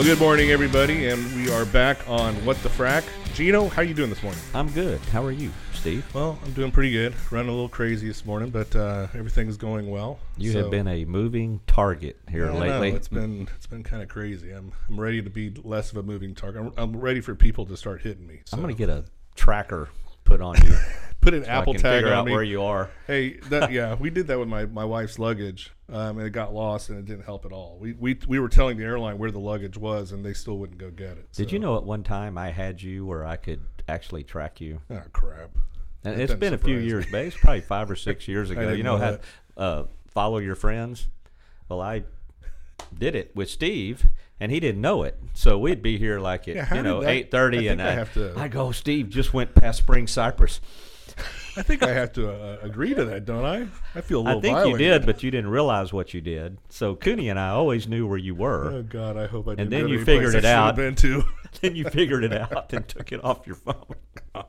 Well, good morning, everybody, and we are back on What the Frack. Gino, how are you doing this morning? I'm good. How are you, Steve? Well, I'm doing pretty good. Running a little crazy this morning, but uh, everything's going well. You So- have been a moving target here I know, lately. it's been it's been kind of crazy. I'm I'm ready to be less of a moving target. I'm, I'm ready for people to start hitting me. So. I'm going to get a tracker put on you. put an so Apple tag on me. where you are. Hey, that, yeah, we did that with my, my wife's luggage, um, and it got lost, and it didn't help at all. We, we we were telling the airline where the luggage was, and they still wouldn't go get it. Did so- you know at one time I had you where I could actually track you? Oh crap! And That it's been a few surprise years me. back. It's probably five or six years ago. You know, know how uh, follow your friends. Well, I did it with Steve, and he didn't know it. So we'd be here like at Yeah, you know eight thirty, and I I, have to- I go, Steve just went past Spring Cypress. I think I have to uh, agree to that, don't I? I feel a little I think violated. you did, but you didn't realize what you did. So Cooney and I always knew where you were. Oh God, I hope I didn't. and then you figured it out. Been to. then you figured it out and took it off your phone. yeah,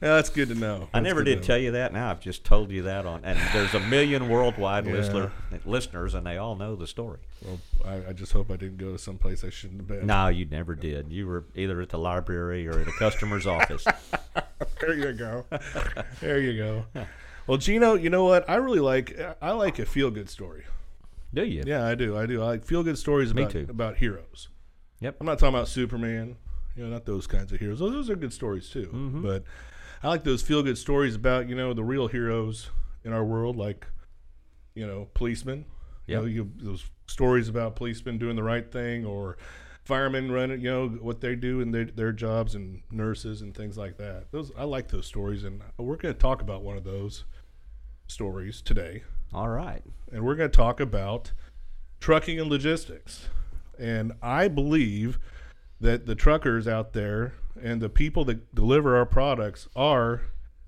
that's good to know. I never did tell you that. Now I've just told you that on, and there's a million worldwide Yeah. listener, listeners, and they all know the story. Well, I, I just hope I didn't go to some place I shouldn't have been. No, you never did. You were either at the library or at a customer's office. There you go. there you go. Well, Gino, you know what? I really like. I like a feel good story. Do you? Yeah, I do. I do. I like feel good stories Me about too. about heroes. Yep. I'm not talking about Superman. You know, not those kinds of heroes. Those, those are good stories too. Mm-hmm. But I like those feel good stories about you know the real heroes in our world, like you know policemen. You know, you, those stories about policemen doing the right thing or firemen running. You know what they do in their, their jobs and nurses and things like that. Those I like those stories, and we're going to talk about one of those stories today All right. and we're going to talk about trucking and logistics. And I believe that the truckers out there and the people that deliver our products are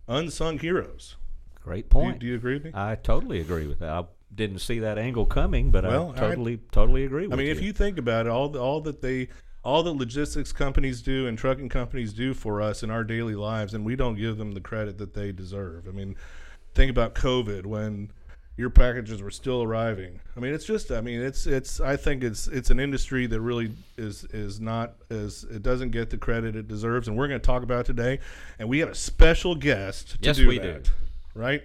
unsung heroes. Great Do point. do you agree with me? I totally agree with that. I didn't see that angle coming, but Well, I I- totally, totally agree with I mean, you. if you think about it, all the, all that they all the logistics companies do and trucking companies do for us in our daily lives, and we don't give them the credit that they deserve. I mean, think about COVID when your packages were still arriving. I mean, it's just. I mean, it's it's. I think it's it's an industry that really is is not as it doesn't get the credit it deserves, and we're going to talk about it today. And we have a special guest to Yes, do we that, do. right?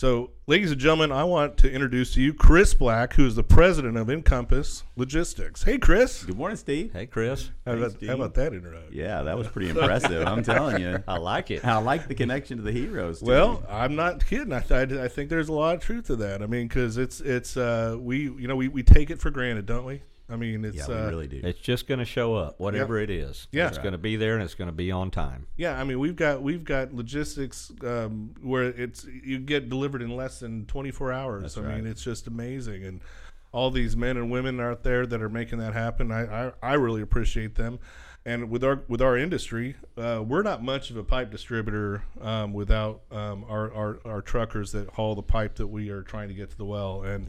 So, ladies and gentlemen, I want to introduce to you Chris Black, who is the president of InCompass Logistics. Hey, Chris. Good morning, Steve. hey, Chris, How Thanks, about, how about that intro? Yeah, that was pretty impressive. I'm telling you. I like it. I like the connection to the heroes. Too. Well, I'm not kidding. I, th- I think there's a lot of truth to that. I mean, because it's it's uh, we you know we, we take it for granted, don't we? I mean, it's yeah, we uh, really do. It's just going to show up, whatever it is. Yeah. it's going to be there and it's going to be on time. yeah. I mean, we've got we've got logistics um, where it's you get delivered in less than 24 hours. That's I mean, it's just amazing, and all these men and women out there that are making that happen. I I, I really appreciate them. And with our with our industry, uh, we're not much of a pipe distributor um, without um, our, our our truckers that haul the pipe that we are trying to get to the well. And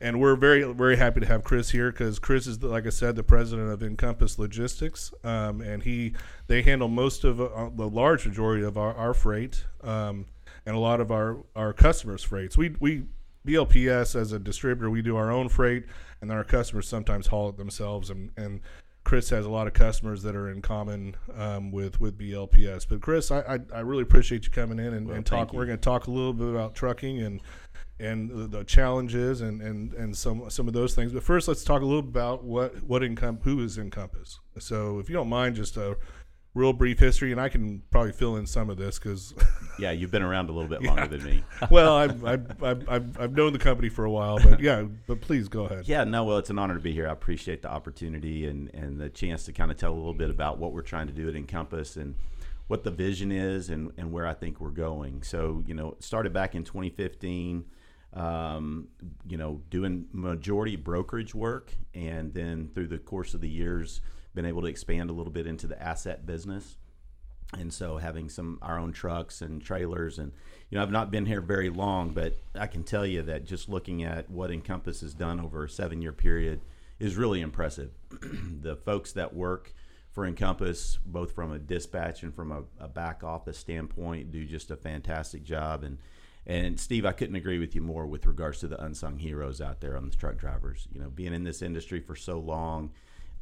and we're very very happy to have Chris here because Chris is the, like I said the president of InCompass Logistics, um, and he they handle most of uh, the large majority of our, our freight um, and a lot of our our customers' freights. We we BLPS as a distributor we do our own freight, and then our customers sometimes haul it themselves and and. Chris has a lot of customers that are in common um, with with BLPS. But Chris, I, I, I really appreciate you coming in and, Well, and talk. We're going to talk a little bit about trucking and and the, the challenges and, and, and some some of those things. But first, let's talk a little bit about what what Encom- who is InCompass. So, if you don't mind, just a real brief history, and I can probably fill in some of this because, yeah, you've been around a little bit longer than me. well, I've, I've, I've, I've, known the company for a while, but yeah, but please go ahead. Yeah, no, well, it's an honor to be here. I appreciate the opportunity and, and the chance to kind of tell a little bit about what we're trying to do at InCompass and what the vision is and, and where I think we're going. So, you know, it started back in 2015, um, you know, doing majority brokerage work. And then through the course of the years, been able to expand a little bit into the asset business. and so having some our own trucks and trailers and you know I've not been here very long but I can tell you that just looking at what InCompass has done over a 7 year period is really impressive the folks that work for InCompass both from a dispatch and from a, a back office standpoint do just a fantastic job and and Steve I couldn't agree with you more with regards to the unsung heroes out there on the truck drivers you know being in this industry for so long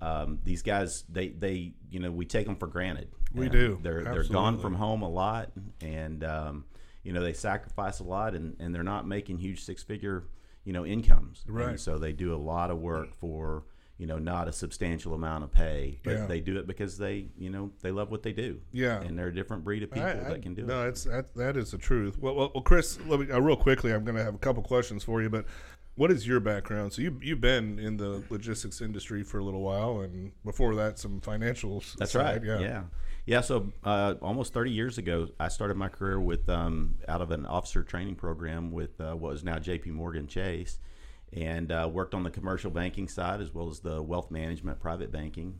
um, these guys, they they you know we take them for granted. We do. They're they're gone from home a lot, and um, you know they sacrifice a lot, and, and they're not making huge six figure you know incomes. Right. And so they do a lot of work for you know not a substantial amount of pay, but Yeah. they do it because they you know they love what they do. Yeah. and they're a different breed of people I- I- that can do it. no, it. it's that, that is the truth. Well, well, well Chris, let me, uh, real quickly, I'm going to have a couple questions for you. But what is your background? So you you've been in the logistics industry for a little while, and before that, some financial. s- That's side, right. Yeah. yeah. So uh, almost 30 years ago, I started my career with um, out of an officer training program with uh, what is now J.P. Morgan Chase, and uh, worked on the commercial banking side as well as the wealth management, private banking,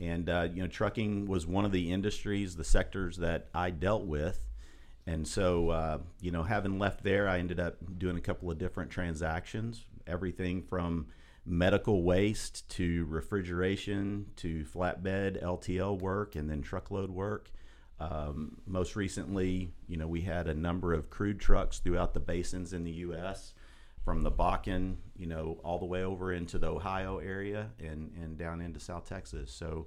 and uh, you know, trucking was one of the industries, the sectors that I dealt with. And so, uh, you know, having left there, I ended up doing a couple of different transactions, everything from medical waste to refrigeration to flatbed LTL work and then truckload work. Um, most recently, you know, we had a number of crude trucks throughout the basins in the U.S. from the Bakken, you know, all the way over into the Ohio area and, and down into South Texas. So,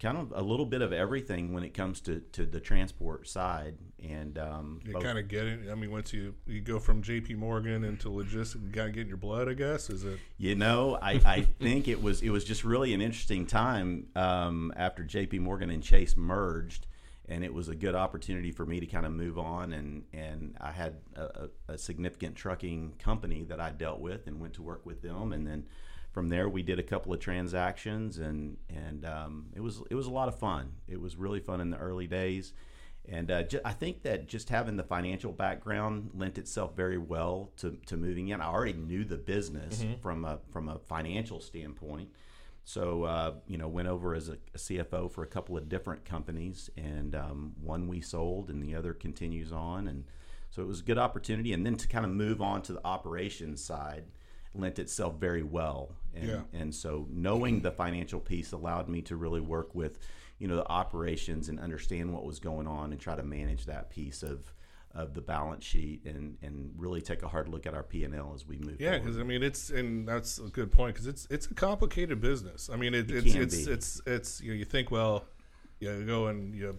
kind of a little bit of everything when it comes to, to the transport side. And um, You kind of get it. I mean, once you you go from J.P. Morgan into logistics, you got to get in your blood. I guess is it. You know, I, I think it was it was just really an interesting time um, after J.P. Morgan and Chase merged, and it was a good opportunity for me to kind of move on. And and I had a, a significant trucking company that I dealt with and went to work with them, and then from there we did a couple of transactions, and and um, it was it was a lot of fun. It was really fun in the early days. And uh, ju- I think that just having the financial background lent itself very well to, to moving in. I already knew the business from a from a financial standpoint, so uh, you know went over as a, a CFO for a couple of different companies, and um, one we sold, and the other continues on, and so it was a good opportunity. And then to kind of move on to the operations side lent itself very well, and Yeah. and so knowing the financial piece allowed me to really work with you know the operations and understand what was going on and try to manage that piece of of the balance sheet and and really take a hard look at our P&L as we move Yeah, because I mean, it's and that's a good point because it's it's a complicated business. I mean, it, It it's it's, it's it's you know you think well, you go and you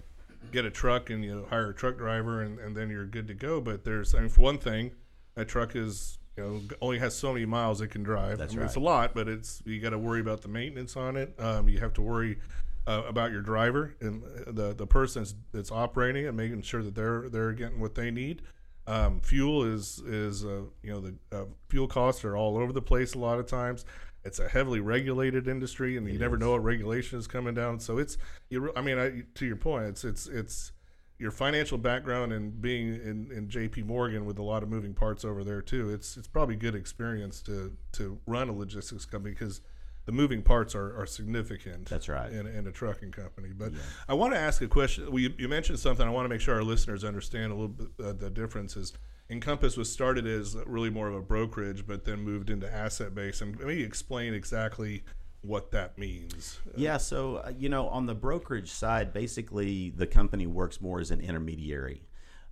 get a truck and you hire a truck driver and, and then you're good to go. But there's I mean, for one thing, a truck is you know only has so many miles it can drive. That's I mean, It's a lot, but it's you got to worry about the maintenance on it. Um, you have to worry. Uh, about your driver and the the person that's, that's operating and making sure that they're they're getting what they need. Um, fuel is is uh, you know the uh, fuel costs are all over the place a lot of times. It's a heavily regulated industry, and you never know what regulation is coming down. So it's you. I mean, I, to your point, it's it's it's your financial background and being in, in J.P. Morgan with a lot of moving parts over there too. It's it's probably good experience to to run a logistics company because the moving parts are, are significant. That's right. In, in a trucking company. But I want to ask a question. Well, you, you mentioned something. I want to make sure our listeners understand a little bit uh, the differences. InCompass was started as really more of a brokerage, but then moved into asset base. And maybe explain exactly what that means. Yeah, so uh, you know, on the brokerage side, basically the company works more as an intermediary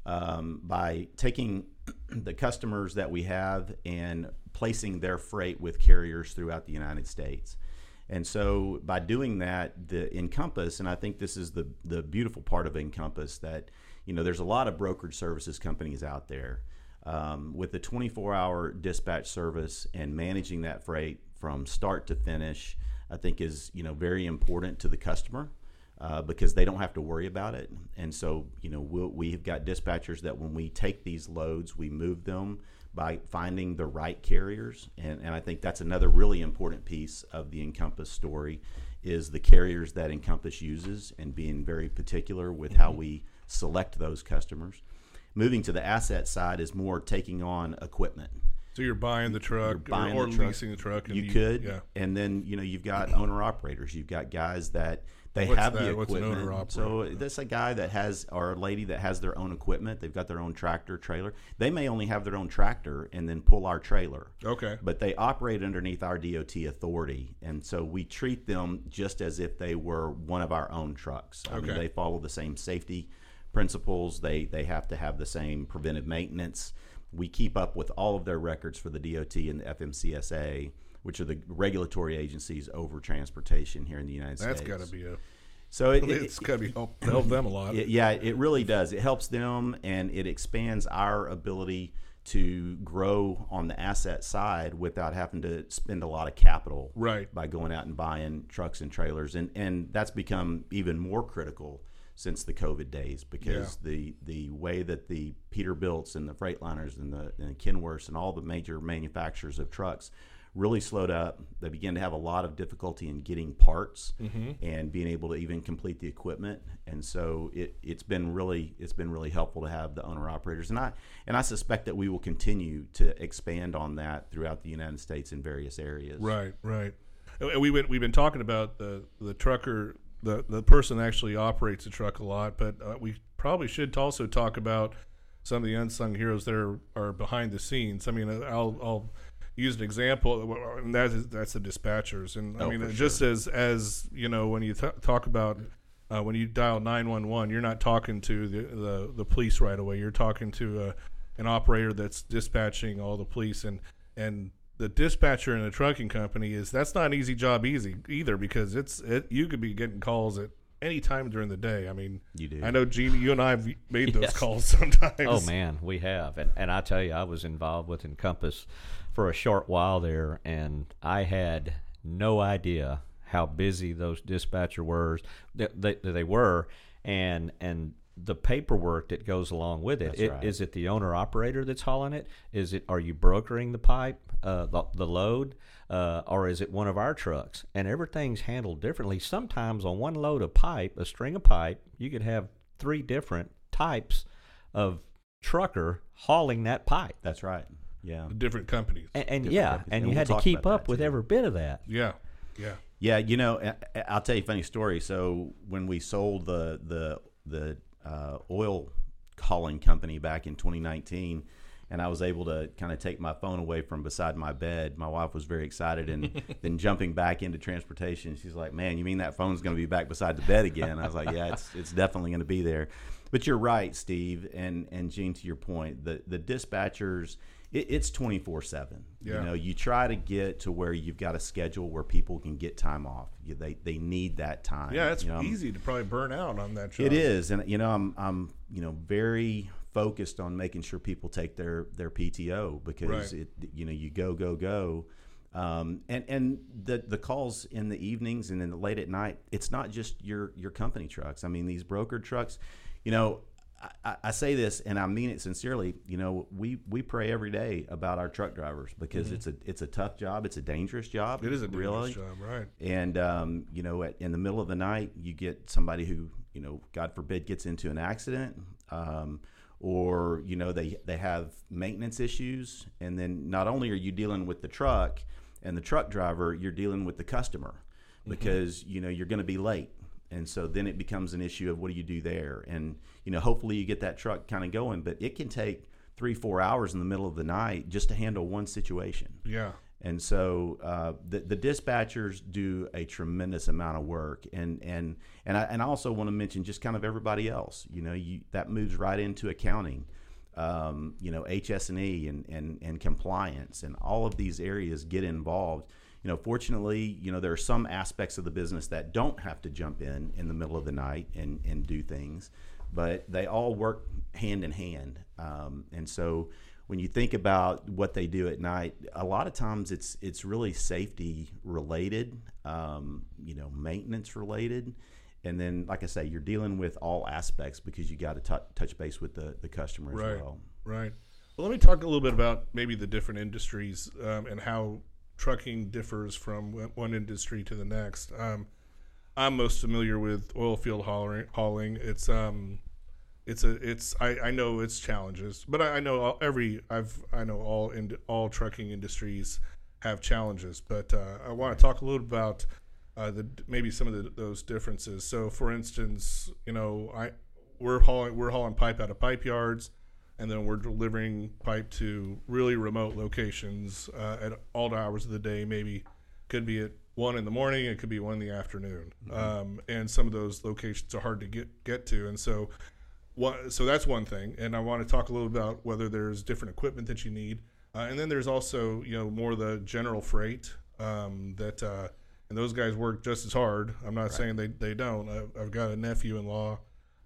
um, by taking the customers that we have and placing their freight with carriers throughout the United States. And so by doing that, the InCompass, and I think this is the the beautiful part of InCompass that you know there's a lot of brokerage services companies out there. Um, with the 24-hour dispatch service and managing that freight from start to finish, I think is you know very important to the customer uh, because they don't have to worry about it. And so you know we'll, we've got dispatchers that when we take these loads, we move them by finding the right carriers. And, and I think that's another really important piece of the InCompass story is the carriers that InCompass uses and being very particular with how mm-hmm. we select those customers. Moving to the asset side is more taking on equipment. So you're buying the truck buying or, or the truck. leasing the truck. And You could, Yeah. and then you know you've got owner operators. You've got guys that they What's have that? the What's an equipment. owner so that's a guy that has or a lady that has their own equipment. They've got their own tractor trailer. They may only have their own tractor and then pull our trailer. Okay. But they operate underneath our DOT authority, and so we treat them just as if they were one of our own trucks. I mean, Okay. they follow the same safety principles. They they have to have the same preventive maintenance. We keep up with all of their records for the DOT and the FMCSA which are the regulatory agencies over transportation here in the United That's States. That's got to be a. so it, It's got to be help, help them a lot. it- yeah, it really does. It helps them and it expands our ability to grow on the asset side without having to spend a lot of capital Right. by going out and buying trucks and trailers. And and that's become even more critical since the COVID days because the the way that the Peterbilts and the Freightliners and the and Kenworths and all the major manufacturers of trucks really slowed up. They began to have a lot of difficulty in getting parts and being able to even complete the equipment. And so it, it's been really it's been really helpful to have the owner operators. And I and I suspect that we will continue to expand on that throughout the United States in various areas. Right, right. And we went, we've been talking about the the trucker, the the person actually operates the truck a lot, but uh, we probably should also talk about some of the unsung heroes that are, are behind the scenes. I mean, uh, I'll I'll use an example, and that is that's the dispatchers. And I Oh, mean, for just as as you know, when you th- talk about uh, when you dial nine one one, you're not talking to the, the the police right away. You're talking to uh, an operator that's dispatching all the police and and the dispatcher in a trucking company is that's not an easy job easy either because it's it you could be getting calls at any time during the day. I mean, You do. I know Gene, you and I have made those Yes. calls sometimes. Oh man, we have, and and I tell you, I was involved with InCompass for a short while there, and I had no idea how busy those dispatcher were. That they, they were, and and the paperwork that goes along with it. It- right. Is it the owner operator that's hauling it? Is it are you brokering the pipe, uh, the, the load, uh, or is it one of our trucks? And everything's handled differently. Sometimes on one load of pipe, a string of pipe, you could have three different types of trucker hauling that pipe. That's right. Yeah. different companies. And, and Different yeah, companies. and And you we'll had to keep up with too. every bit of that. Yeah, yeah. Yeah, you know, I- I- I'll tell you a funny story. So when we sold the the the uh, oil hauling company back in 2019, and I was able to kind of take my phone away from beside my bed, my wife was very excited. And then jumping back into transportation, she's like, "Man, you mean that phone's going to be back beside the bed again?" I was like, "Yeah, it's it's definitely going to be there." But you're right, Steve, and and Gene, to your point, the the dispatchers. It, it's 24 7 you know you try to get to where you've got a schedule where people can get time off You- they they need that time Yeah, it's you know, easy to probably burn out on that job. it is and you know i'm i'm you know very focused on making sure people take their their pto because Right. it you know you go go go um, and and the the calls in the evenings and then the late at night it's not just your your company trucks i mean these brokered trucks you know I, I- say this and I mean it sincerely. You know, we, we pray every day about our truck drivers because it's a it's a tough job. It's a dangerous job. Mm-hmm. It is a dangerous really. job, right? And um, you know, at, in the middle of the night, you get somebody who, you know, God forbid, gets into an accident, um, or you know, they they have maintenance issues, and then not only are you dealing with the truck and the truck driver, you're dealing with the customer mm-hmm. because you know you're going to be late, and so then it becomes an issue of what do you do there, and you know, hopefully you get that truck kind of going, but it can take three four hours in the middle of the night just to handle one situation. Yeah, And so uh, the, the dispatchers do a tremendous amount of work, and and and I, and I also want to mention just kind of everybody else. You know, you that moves right into accounting, um, you know, HS&E and, and and compliance, and all of these areas get involved. You know, fortunately, you know there are some aspects of the business that don't have to jump in in the middle of the night and and do things, but they all work hand in hand. Um, and so when you think about what they do at night, a lot of times it's it's really safety related, um, you know, maintenance related, and then like I say, you're dealing with all aspects because you got to touch base with the the customer as right, well. right. Well, let me talk a little bit about maybe the different industries um, and how trucking differs from one- one industry to the next. Um, I'm most familiar with oil field hauling. hauling. It's um, it's a it's I, I know its challenges, but I, I know all, every I've I know all in, all trucking industries have challenges. But uh, I want to talk a little about uh, the maybe some of the, those differences. So, for instance, you know, I we're hauling we're hauling pipe out of pipe yards, and then we're delivering pipe to really remote locations uh, at all hours of the day. Maybe could be at one in the morning, it could be one in the afternoon, um, and some of those locations are hard to get get to, and so. So that's one thing, and I want to talk a little about whether there's different equipment that you need, uh, and then there's also you know more the general freight, um, that uh, and those guys work just as hard. I'm not saying they, they don't. I've, I've got a nephew in law,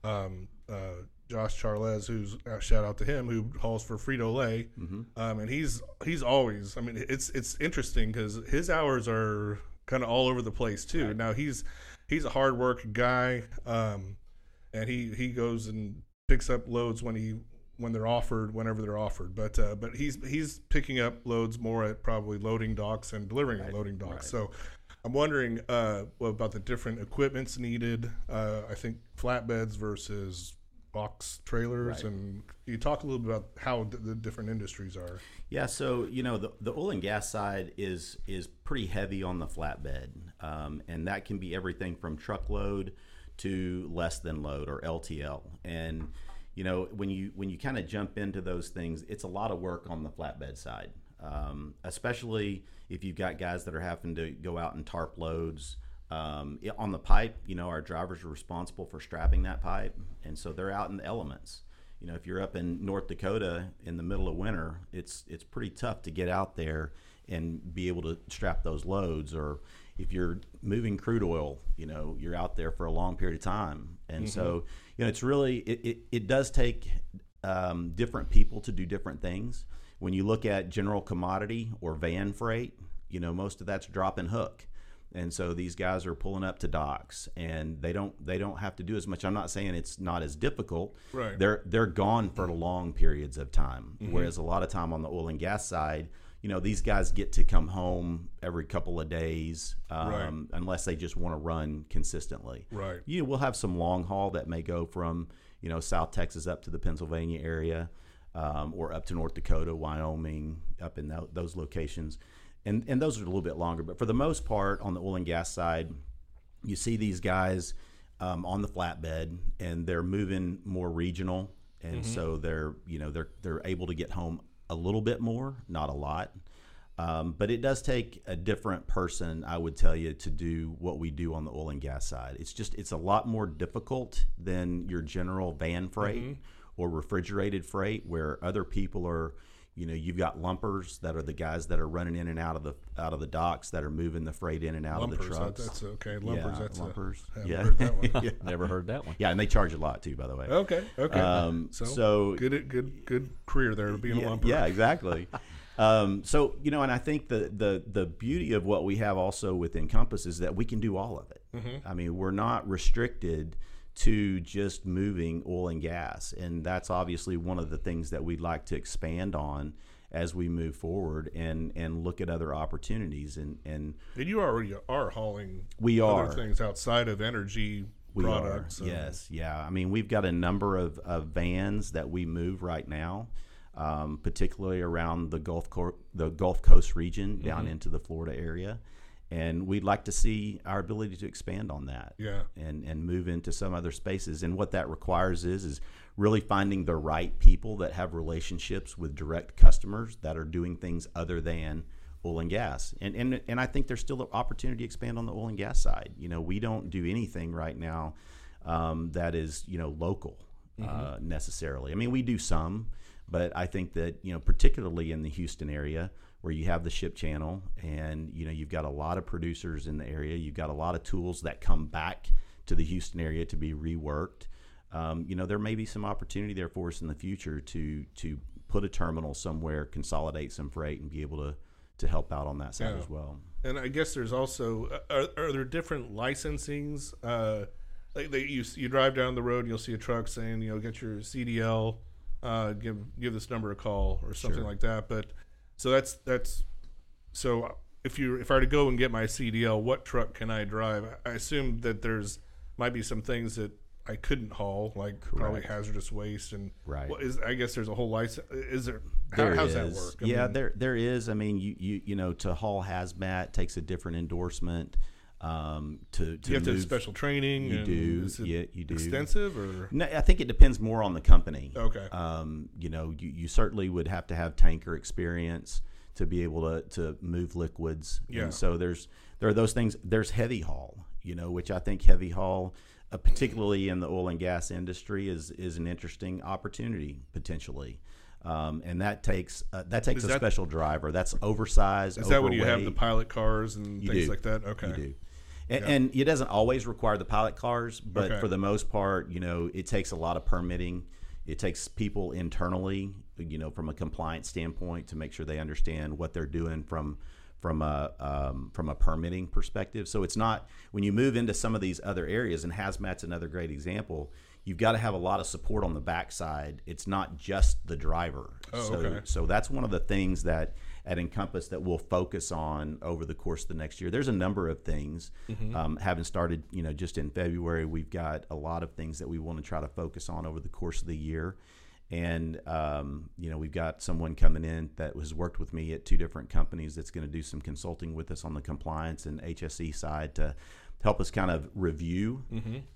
um, uh, Josh Charles, who's uh, shout out to him, who hauls for Frito Lay, Mm-hmm. um, and he's he's always. I mean, it's it's interesting because his hours are kind of all over the place too. Now he's he's a hard work guy, um, and he he goes and picks up loads when he when they're offered whenever they're offered. But uh, but he's he's picking up loads more at probably loading docks and delivering at loading docks. right. So I'm wondering uh, about the different equipments needed. Uh, I think flatbeds versus box trailers, Right. and you talk a little bit about how d- the different industries are. Yeah, so you know the, the oil and gas side is is pretty heavy on the flatbed, um, and that can be everything from truckload to less than load or LTL. And you know when you when you kind of jump into those things, it's a lot of work on the flatbed side, um, especially if you've got guys that are having to go out and tarp loads. Um, on the pipe, you know, our drivers are responsible for strapping that pipe, and so they're out in the elements you know, if you're up in North Dakota in the middle of winter, it's it's pretty tough to get out there and be able to strap those loads. Or if you're moving crude oil, you know, you're out there for a long period of time, and so you know, it's really it it, it does take um, different people to do different things. When you look at general commodity or van freight, you know, most of that's drop and hook. And so these guys are pulling up to docks and they don't they don't have to do as much. I'm not saying it's not as difficult. Right. they're they're gone for long periods of time. Whereas a lot of time on the oil and gas side you know these guys get to come home every couple of days um, Right. unless they just want to run consistently Right. you will have some long haul that may go from you know South Texas up to the Pennsylvania area, um, or up to North Dakota, Wyoming, up in tho- those locations, and and those are a little bit longer. But for the most part, on the oil and gas side, you see these guys um, on the flatbed, and they're moving more regional, and so they're you know they're they're able to get home a little bit more, not a lot. Um, but it does take a different person, I would tell you, to do what we do on the oil and gas side. It's just it's a lot more difficult than your general van freight or refrigerated freight, where other people are. You know, you've got lumpers that are the guys that are running in and out of the out of the docks that are moving the freight in and out of the Lumpers, that, trucks. that's okay. Lumpers, yeah, that's lumpers. A, yeah. heard that one. yeah, Never heard that one. yeah, and they charge a lot too, by the way. Okay, okay. Um, so, so good, good, good career there being yeah, a lumper. Yeah, exactly. um, so you know, and I think the the the beauty of what we have also with InCompass is that we can do all of it. Mm-hmm. I mean, we're not restricted to just moving oil and gas, and that's obviously one of the things that we'd like to expand on as we move forward and and look at other opportunities and and And you already are hauling we other are things outside of energy We products. are. um, Yes, yeah. I mean, we've got a number of, of vans that we move right now, um, particularly around the Gulf Co- the Gulf Coast region down Mm-hmm. into the Florida area, and we'd like to see our ability to expand on that. Yeah. And and move into some other spaces. And what that requires is is really finding the right people that have relationships with direct customers that are doing things other than oil and gas. And and and I think there's still an opportunity to expand on the oil and gas side. You know, we don't do anything right now um, that is you know local uh, necessarily. I mean, we do some, but I think that you know particularly in the Houston area where you have the ship channel and you know you've got a lot of producers in the area, you've got a lot of tools that come back to the Houston area to be reworked. Um, you know, there may be some opportunity there for us in the future to to put a terminal somewhere, consolidate some freight, and be able to to help out on that side Yeah. as well. And I guess there's also are, are there different licensings? Uh, like they, you you drive down the road and you'll see a truck saying you know get your CDL, uh, give give this number a call or something Sure. like that. But so that's that's so if you if I were to go and get my CDL, what truck can I drive? I assume that there's might be some things that I couldn't haul, like probably hazardous waste and Right. What is I guess there's a whole license. Is there? How, There how's that is. work? I yeah, mean, there there is. I mean, you you you know, to haul hazmat takes a different endorsement. Um, to to you have to have special training. You and do. is it Yeah, you do. Extensive or No, I think it depends more on the company. okay. Um, you know, you, you certainly would have to have tanker experience to be able to, to move liquids. Yeah. And so there's there are those things. There's heavy haul, you know, which I think heavy haul, uh, particularly in the oil and gas industry, is is an interesting opportunity potentially. Um, and that takes uh, that takes Is a that- special driver. That's oversized. Is that when you have the pilot cars and You things do. like that? Okay. And, and it doesn't always require the pilot cars, but Okay. for the most part, you know, it takes a lot of permitting. It takes people internally, you know, from a compliance standpoint to make sure they understand what they're doing from from a um, from a permitting perspective. So it's not when you move into some of these other areas, and hazmat's another great example. You've got to have a lot of support on the backside. It's not just the driver. Oh, so, okay. so that's one of the things that at InCompass that we'll focus on over the course of the next year. There's a number of things. Um, having started, you know, just in February, we've got a lot of things that we want to try to focus on over the course of the year. And um, you know, we've got someone coming in that has worked with me at two different companies that's going to do some consulting with us on the compliance and HSE side to help us kind of review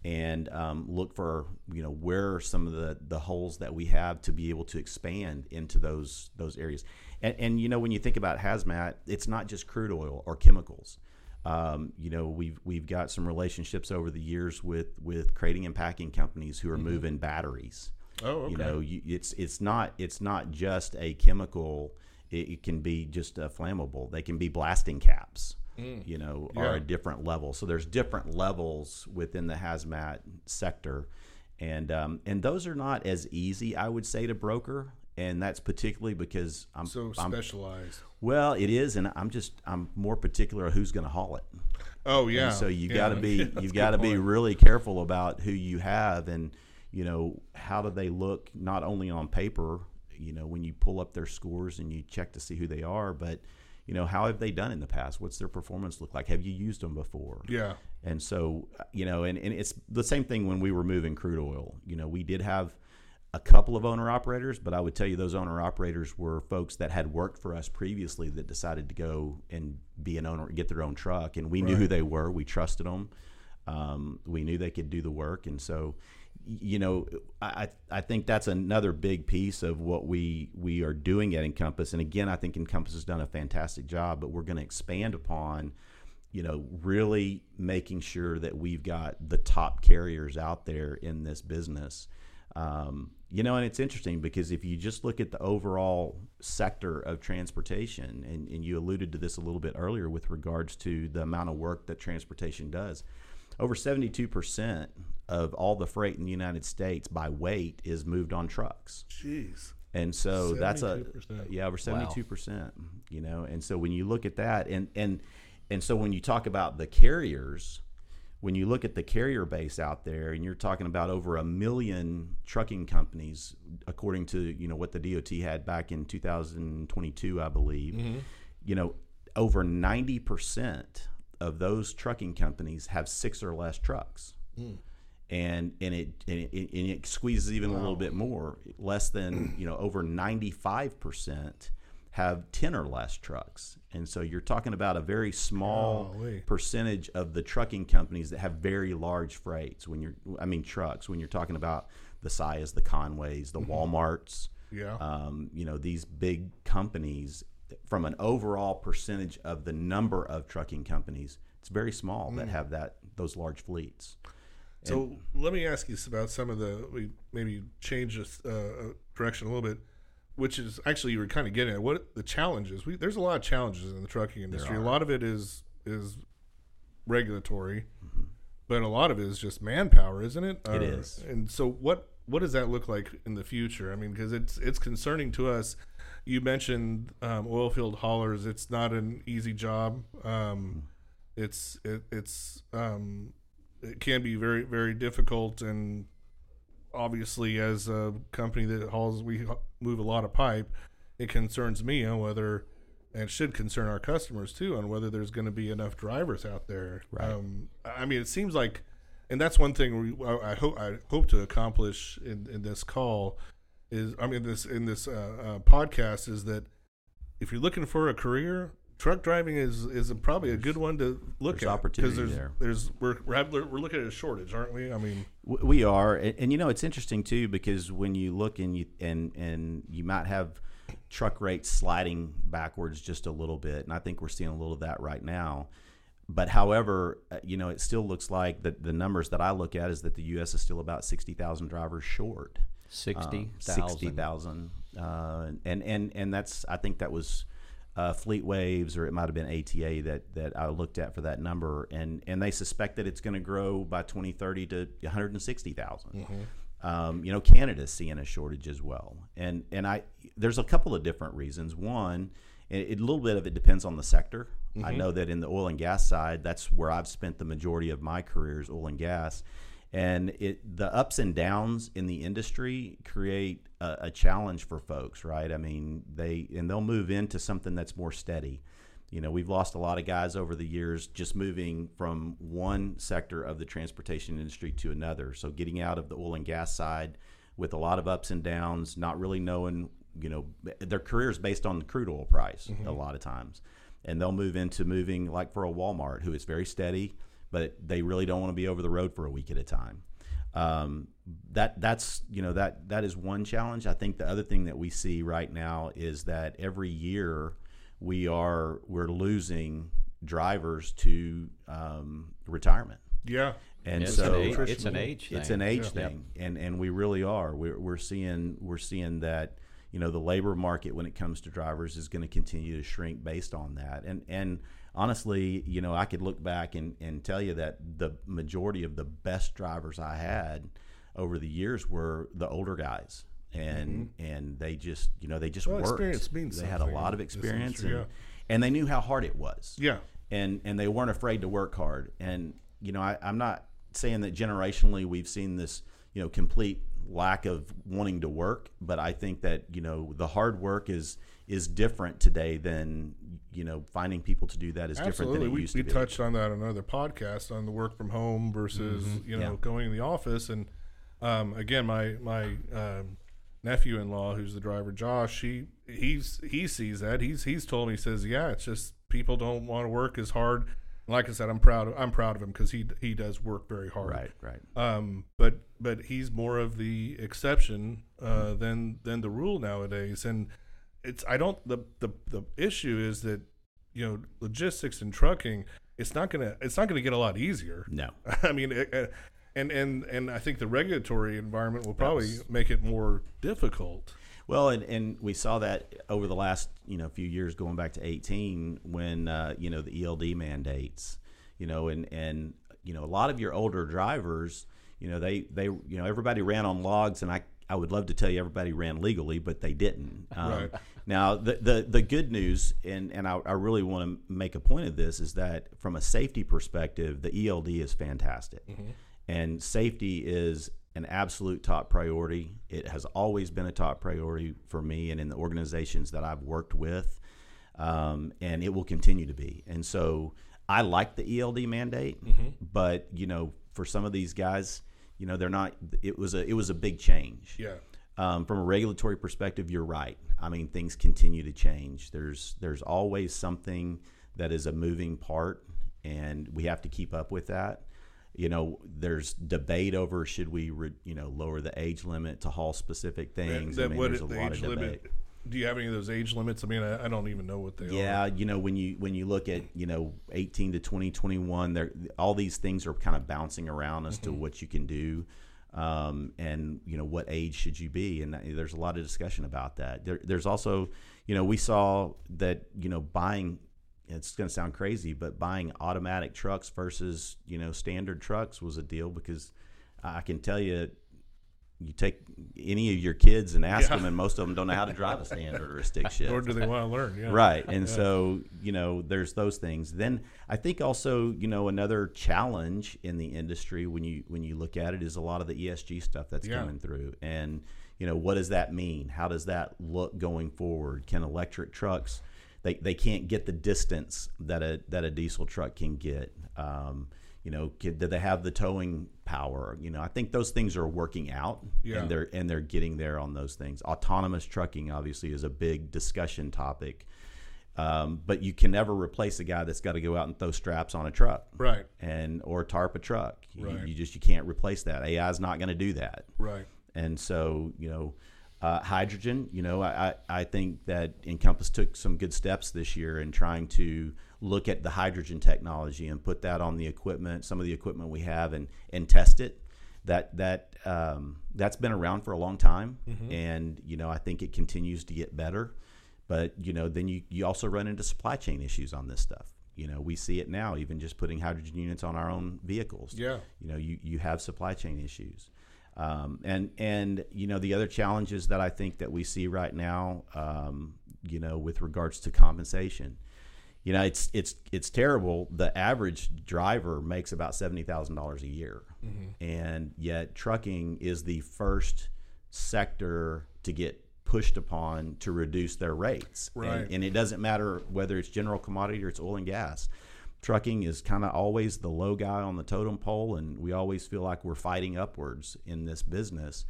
and um, look for you know where are some of the the holes that we have to be able to expand into those those areas. And, and you know, when you think about hazmat, it's not just crude oil or chemicals. Um, you know, we've we've got some relationships over the years with with crating and packing companies who are moving batteries. Oh, okay. You know, you, it's it's not it's not just a chemical. It, it can be just a flammable. They can be blasting caps. You know, are a different level. So there's different levels within the hazmat sector, and um, and those are not as easy, I would say, to broker. And that's particularly because I'm So I'm specialized. well, it is, and I'm just I'm more particular of who's going to haul it. Oh yeah. And so you Yeah. got to be Yeah, you've got to be really careful about who you have, and you know how do they look not only on paper, you know when you pull up their scores and you check to see who they are, but you know how have they done in the past? What's their performance look like? Have you used them before? Yeah. And so, you know, and, and it's the same thing when we were moving crude oil. You know, we did have a couple of owner operators, but I would tell you those owner operators were folks that had worked for us previously that decided to go and be an owner, get their own truck. And we knew who they were. We trusted them. Um, we knew they could do the work. And so, you know, I, I think that's another big piece of what we, we are doing at InCompass. And again, I think InCompass has done a fantastic job, but we're going to expand upon you know, really making sure that we've got the top carriers out there in this business. Um, you know, and it's interesting because if you just look at the overall sector of transportation, and, and you alluded to this a little bit earlier with regards to the amount of work that transportation does, over 72% of all the freight in the United States by weight is moved on trucks. Jeez. And so that's a 72%. yeah over seventy two percent. You know, and so when you look at that, and and and so when you talk about the carriers, when you look at the carrier base out there, and you're talking about over a million trucking companies, according to you know what the DOT had back in 2022, I believe. Mm-hmm. You know, over ninety percent of those trucking companies have six or less trucks and and it and it, and it squeezes even a little bit more. Less than you know over ninety five percent have ten or less trucks, and so you're talking about a very small Golly. percentage of the trucking companies that have very large freights. When you're, I mean, trucks. When you're talking about the Saias, the Conways, the WalMarts, Yeah. um, you know these big companies from an overall percentage of the number of trucking companies it's very small that mm. have that those large fleets So let me ask you about some of the we maybe change this uh, uh direction a little bit, which is actually you were kind of getting at what the challenges. We, there's a lot of challenges in the trucking industry. A lot of it is is regulatory, mm-hmm. but a lot of it is just manpower, isn't it? It Or- is. And so what what does that look like in the future? I mean, because it's it's concerning to us. You mentioned um, oil field haulers. It's not an easy job. Um, it's it, it's um, it can be very very difficult and obviously as a company that hauls we move a lot of pipe it concerns me on whether and should concern our customers too on whether there's going to be enough drivers out there Right. um, i mean it seems like and that's one thing we, I, I hope i hope to accomplish in, in this call is i mean this in this uh, uh, podcast is that if you're looking for a career truck driving is is a, probably a good one to look there's at opportunity there's there. there's we're we're, have, we're looking at a shortage aren't we i mean We are, and, and you know it's interesting too because when you look and you and and you might have truck rates sliding backwards just a little bit, and I think we're seeing a little of that right now. But however, uh, you know it still looks like that the numbers that I look at is that the U.S. is still about sixty thousand drivers short. Sixty Um, Sixty thousand. thousand uh, and and and that's I think that was uh, FreightWaves or it might have been ATA that that I looked at for that number, and and they suspect that it's going to grow by 2030 to 160,000. Mm-hmm. Um, you know, Canada's seeing a shortage as well, and and I there's a couple of different reasons. One, it, a little bit of it depends on the sector. Mm-hmm. I know that in the oil and gas side, that's where I've spent the majority of my career is oil and gas, and it the ups and downs in the industry create a, a challenge for folks, right? I mean, they and they'll move into something that's more steady. You know, we've lost a lot of guys over the years just moving from one sector of the transportation industry to another. So getting out of the oil and gas side with a lot of ups and downs, not really knowing, you know, their career is based on the crude oil price mm-hmm. a lot of times. And they'll move into moving like for a Walmart who is very steady, but they really don't want to be over the road for a week at a time. Um, that that's you know that that is one challenge. I think the other thing that we see right now is that every year we are we're losing drivers to um, retirement, Yeah. and It's, so an age, it's an age thing. it's an age Yeah. thing, and and we really are. We're we're seeing we're seeing that you know the labor market when it comes to drivers is going to continue to shrink based on that, and and honestly, you know, I could look back and and tell you that the majority of the best drivers I had over the years were the older guys. And and they just you know they just Mm-hmm. Well, worked. experience means they had a lot of experience, industry, and, yeah. and they knew how hard it was Yeah. and and they weren't afraid to work hard. And you know, I, I'm not saying that generationally we've seen this, you know, complete lack of wanting to work, but I think that you know the hard work is is different today than you know finding people to do that is different than it We, used we to be. touched on that on another podcast on the work from home versus, you know, Yeah. going in the office. And um, again, my, my um, nephew in law, who's the driver, Josh, he, he's, he sees that. He's, he's told me, he says, yeah, it's just people don't want to work as hard. Like I said, I'm proud of, I'm proud of him because he, he does work very hard. Right, right. Um, but but he's more of the exception uh, than than the rule nowadays, and it's I don't the the the issue is that you know logistics and trucking it's not gonna it's not gonna get a lot easier. No, I mean, it, and and and I think the regulatory environment will probably make it more difficult. Well, and, and we saw that over the last you know few years, going back to eighteen, when uh, you know the ELD mandates, you know, and and you know a lot of your older drivers, you know, they they you know everybody ran on logs, and I I would love to tell you everybody ran legally, but they didn't. Um, Right. Now the, the the good news, and and I, I really want to make a point of this, is that from a safety perspective, the ELD is fantastic, and safety is an absolute top priority. It has always been a top priority for me and in the organizations that I've worked with, um, and it will continue to be. And so I like the ELD mandate, but you know, for some of these guys, you know, they're not. It was a it was a big change. Yeah. Um, from a regulatory perspective, you're right. I mean, things continue to change. There's there's always something that is a moving part, and we have to keep up with that. You know, there's debate over should we, re, you know, lower the age limit to haul specific things. That, I mean, what there's a the lot age of debate. limit? Do you have any of those age limits? I mean, I, I don't even know what they are. Yeah, you know when you when you look at you know 18 to 20, 21, there all these things are kind of bouncing around as to mm-hmm. what you can do, um, and you know what age should you be, and there's a lot of discussion about that. There, there's also, you know, we saw that you know buying. It's going to sound crazy, but buying automatic trucks versus you know standard trucks was a deal because I can tell you you take any of your kids and ask Yeah. them, and most of them don't know how to drive a standard or a stick shift. Or do they want to learn? Yeah. Right. And so, you know, there's those things. Then I think also, you know, another challenge in the industry when you when you look at it is a lot of the ESG stuff that's Yeah. coming through. And, you know, what does that mean? How does that look going forward? Can electric trucks they, they can't get the distance that a that a diesel truck can get. Um, you know, do they have the towing power? You know, I think those things are working out, Yeah. and they're and they're getting there on those things. Autonomous trucking obviously is a big discussion topic, um, but you can never replace a guy that's got to go out and throw straps on a truck Right. and or tarp a truck. You, Right. you just you can't replace that. AI is not going to do that. Right. And so, you know, uh, hydrogen, you know, I, I I think that InCompass took some good steps this year in trying to look at the hydrogen technology and put that on the equipment, some of the equipment we have, and, and test it. that that um, that's been around for a long time, Mm-hmm. and you know I think it continues to get better. But you know, then you you also run into supply chain issues on this stuff. You know, we see it now, even just putting hydrogen units on our own vehicles. Yeah. You know, you you have supply chain issues. Um, and and you know the other challenges that I think that we see right now, um, you know, with regards to compensation, you know, it's it's it's terrible. The average driver makes about seventy thousand dollars a year, mm-hmm. and yet trucking is the first sector to get pushed upon to reduce their rates. And- Right. and it doesn't matter whether it's general commodity or it's oil and gas trucking is kind of always the low guy on the totem pole and we always feel like we're fighting upwards in this business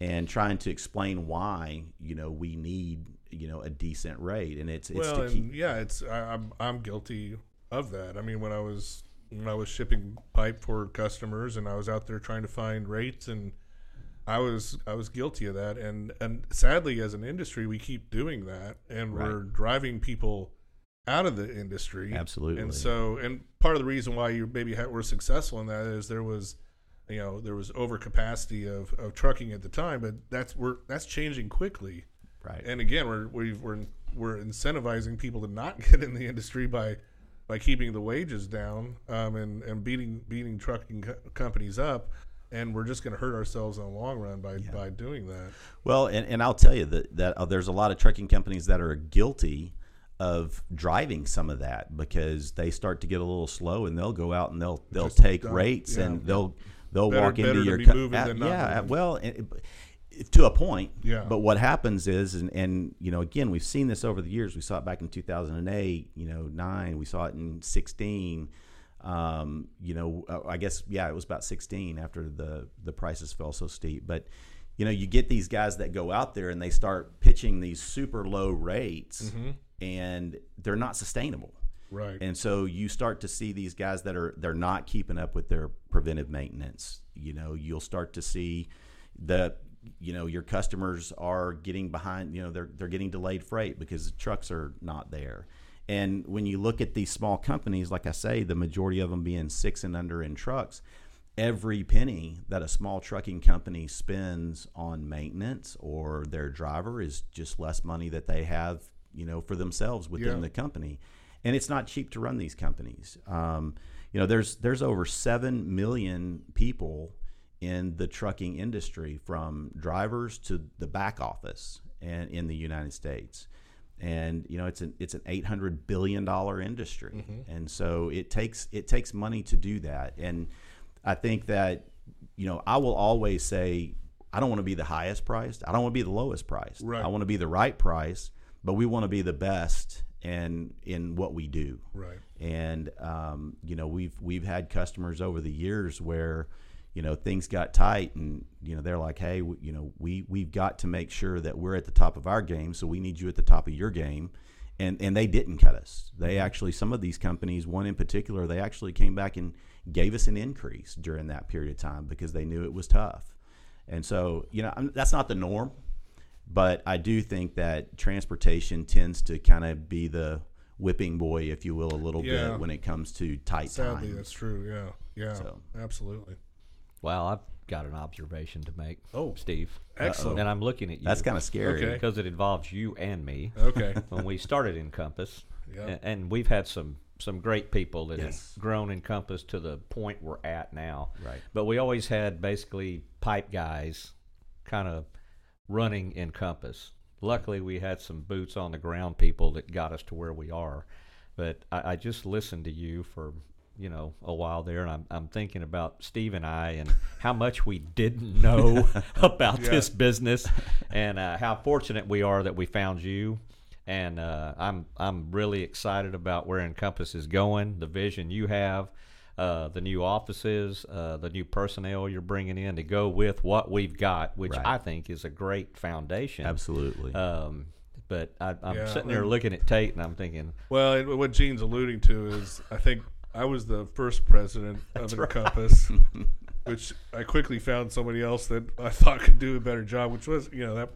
and trying to explain why you know we need you know a decent rate and it's it's well, to and keep yeah, it's I, I'm I'm guilty of that. I mean, when I was when I was shipping pipe for customers, and I was out there trying to find rates, and I was I was guilty of that. And and sadly, as an industry, we keep doing that, and Right. we're driving people out of the industry. Absolutely. And so, and part of the reason why you maybe ha- were successful in that is there was. You know, there was overcapacity of, of trucking at the time, but that's we're that's changing quickly right. And again we're we've, we're we're incentivizing people to not get in the industry by by keeping the wages down um, and and beating beating trucking co- companies up. And we're just going to hurt ourselves in the long run by by doing that. Well and, and i'll tell you that, that uh, there's a lot of trucking companies that are guilty of driving some of that because they start to get a little slow and they'll go out and they'll they'll Just take dump, rates yeah. and they'll they'll Better- walk better into your be cu- moving than not yeah well it- to a point Yeah. but what happens is and, and you know again we've seen this over the years. We saw it back in 2008 you know 9 we saw it in 16 um, you know uh, i guess yeah it was about 16 after the the prices fell so steep. But you know you get these guys that go out there and they start pitching these super low rates and they're not sustainable. Right. And so you start to see these guys that are they're not keeping up with their preventive maintenance. You know, you'll start to see the you know your customers are getting behind. You know, they're they're getting delayed freight because the trucks are not there. And when you look at these small companies, like I say, the majority of them being six and under in trucks, every penny that a small trucking company spends on maintenance or their driver is just less money that they have, you know, for themselves within Yeah. the company. And it's not cheap to run these companies. Um, you know, there's there's over seven million people in the trucking industry, from drivers to the back office, and in the United States. And you know, it's an it's an eight hundred billion dollar industry, and so it takes it takes money to do that. And I think that you know, I will always say, I don't want to be the highest priced. I don't want to be the lowest priced. Right. I want to be the right price, but we want to be the best and in what we do. right And um, you know, we've we've had customers over the years where you know things got tight, and you know they're like, hey, w- you know, we we've got to make sure that we're at the top of our game, so we need you at the top of your game. And, and they didn't cut us. They mm-hmm. actually, some of these companies, one in particular, they actually came back and gave us an increase during that period of time because they knew it was tough. And so, you know, I'm- that's not the norm, but I do think that transportation tends to kind of be the whipping boy, if you will, a little Yeah. bit when it comes to tight sadly that's true yeah yeah So. absolutely Well, I've got an observation to make. Oh. Steve. Excellent. And I'm looking at you. That's kind of scary. Okay. because it involves you and me. okay when we started InCompass, Yeah. a- and we've had some some great people that Yes. have grown InCompass to the point we're at now. Right. But we always had basically pipe guys, kind of running InCompass. Luckily, we had some boots on the ground people that got us to where we are. But I, I just listened to you for you know a while there, and I'm I'm thinking about Steve and I and how much we didn't know about Yeah. this business, and uh, how fortunate we are that we found you. And uh, I'm I'm really excited about where InCompass is going, the vision you have, uh, the new offices, uh, the new personnel you're bringing in to go with what we've got, which Right. I think is a great foundation. Absolutely. Um, but I, I'm Yeah, sitting there looking at Tate, and I'm thinking, Well, what Gene's alluding to is, I think I was the first president of InCompass, which I quickly found somebody else that I thought could do a better job, which was, you know, that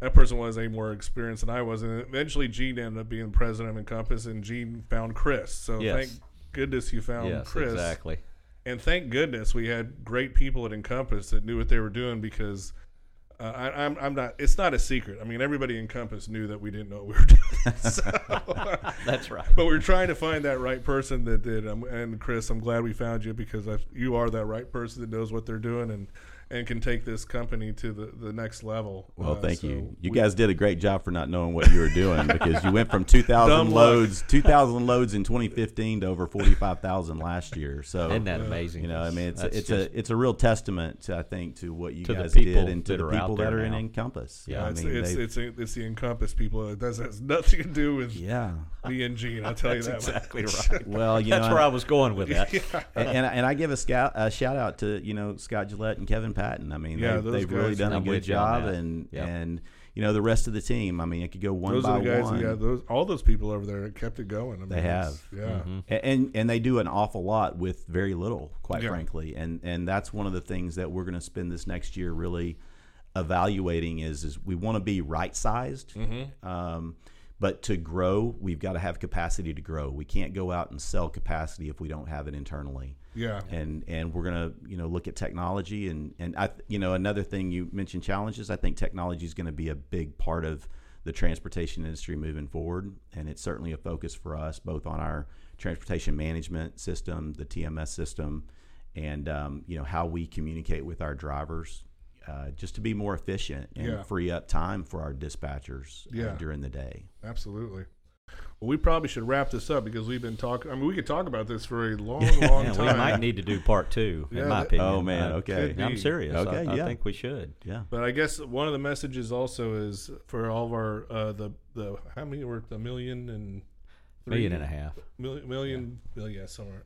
that person was a more experienced than I was, and eventually Gene ended up being president of InCompass, and Gene found Chris. So Yes. thank goodness you found yes, Chris. exactly. and thank goodness we had great people at InCompass that knew what they were doing because uh, I, I'm I'm not. It's not a secret. I mean, everybody in InCompass knew that we didn't know what we were doing. so, That's right. but we're trying to find that right person that did. Um, and Chris, I'm glad we found you because I, you are that right person that knows what they're doing and and can take this company to the, the next level. Well, Uh, thank so you. You we- guys did a great job for not knowing what you were doing because you went from 2,000 loads, 2,000 loads in 2015 to over 45,000 last year. So Isn't that amazing? You know, I mean, it's That's a, it's just- a it's a real testament, to, I think, to what you To guys did and to the people that there are in. InCompass. Yeah, I it's, mean, it's, they've- it's, it's the InCompass people. It does has nothing to do with yeah. me and Gene. I'll tell you that. exactly right. Well, you That's know, where I was going with that. and, and, and I give a, scout, a shout out to you know Scott Gillette and Kevin Patton. I mean, Yeah, they've, they've really done a good with you on job, and Yep. and you know the rest of the team. I mean, it could go one Those by are the guys. one. Yeah, those all those people over there that kept it going. I mean, They have. Yeah. Mm-hmm. And and they do an awful lot with very little, quite Yeah. frankly. And and that's one of the things that we're going to spend this next year really evaluating is is we want to be right sized. Mm-hmm. Um, but to grow, we've got to have capacity to grow. We can't go out and sell capacity if we don't have it internally. Yeah. And and we're gonna you know look at technology and and I you know another thing you mentioned challenges. I think technology is going to be a big part of the transportation industry moving forward, and it's certainly a focus for us both on our transportation management system, the TMS system, and um, you know how we communicate with our drivers. Uh, just to be more efficient and Yeah. free up time for our dispatchers uh, Yeah. during the day. Absolutely. Well, we probably should wrap this up because we've been talking. I mean, we could talk about this for a long, long Yeah, time. we might need to do part two, Yeah, in my that- opinion. Oh, man, Uh, okay. I'm serious. Okay, I, I think we should. Yeah. But I guess one of the messages also is for all of our uh, the the how many were it, a million and Million and a half. million million yeah, yeah somewhere.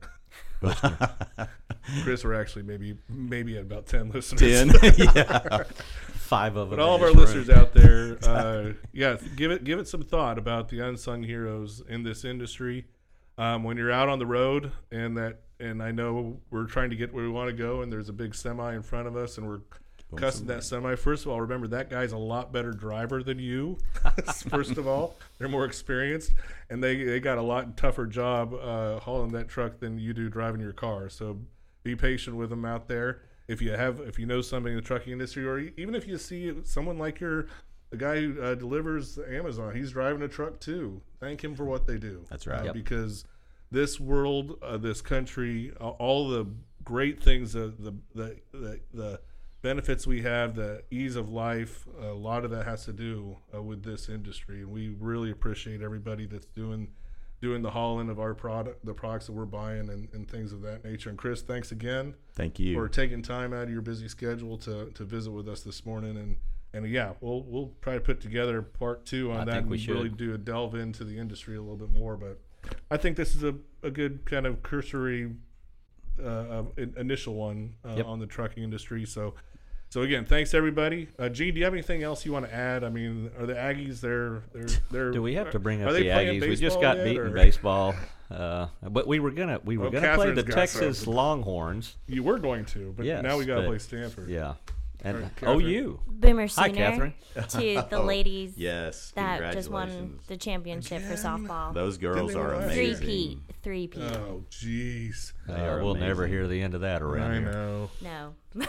Chris, we're actually maybe maybe at about ten listeners. Ten. yeah. Five of them. But all of our listeners out there, uh, yeah, give it give it some thought about the unsung heroes in this industry. Um, when you're out on the road, and that, and I know we're trying to get where we want to go, and there's a big semi in front of us, and we're cussing that semi. First of all, remember that guy's a lot better driver than you. First of all, they're more experienced, and they they got a lot tougher job uh, hauling that truck than you do driving your car. So be patient with them out there. If you have, if you know somebody in the trucking industry, or e- even if you see someone like your, the guy who uh, delivers Amazon, he's driving a truck too. Thank him for what they do. That's right. Uh, Yep. Because this world, uh, this country, uh, all the great things, uh, the, the the the benefits we have, the ease of life, a lot of that has to do uh, with this industry, and we really appreciate everybody that's doing doing the hauling of our product, the products that we're buying, and, and things of that nature. And Chris, thanks again Thank you. for taking time out of your busy schedule to, to visit with us this morning. And and yeah, we'll we'll try to put together part two on I that and really do a delve into the industry a little bit more. But I think this is a, a good kind of cursory uh, uh, initial one uh, Yep. on the trucking industry. So. So again, thanks everybody. Uh, Gene, do you have anything else you want to add? I mean, are the Aggies they're they're they're Do we have to bring up the Aggies? We just got yet, beaten or- baseball, uh, but we were gonna we were Well, gonna play the Texas some. Longhorns. You were going to, but Yes, now we got to play Stanford. Yeah, and All right, Catherine. OU. Boomer Hi, Sooner Catherine. to the ladies yes. that just won congratulations. the championship for Again? softball. Those girls they are win last Three year? amazing. peat, three peat. Oh, jeez. They Uh, are we'll never amazing. hear the end of that around I here. know. no,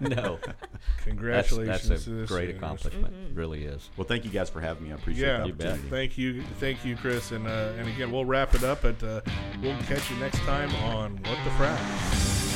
no, that's, Congratulations that's to a this great year. accomplishment. Really is. Well, thank you guys for having me. I appreciate Yeah, the You bet. opportunity. thank you, thank you, Chris, and uh, and again, we'll wrap it up. But uh, we'll catch you next time on What the Frack.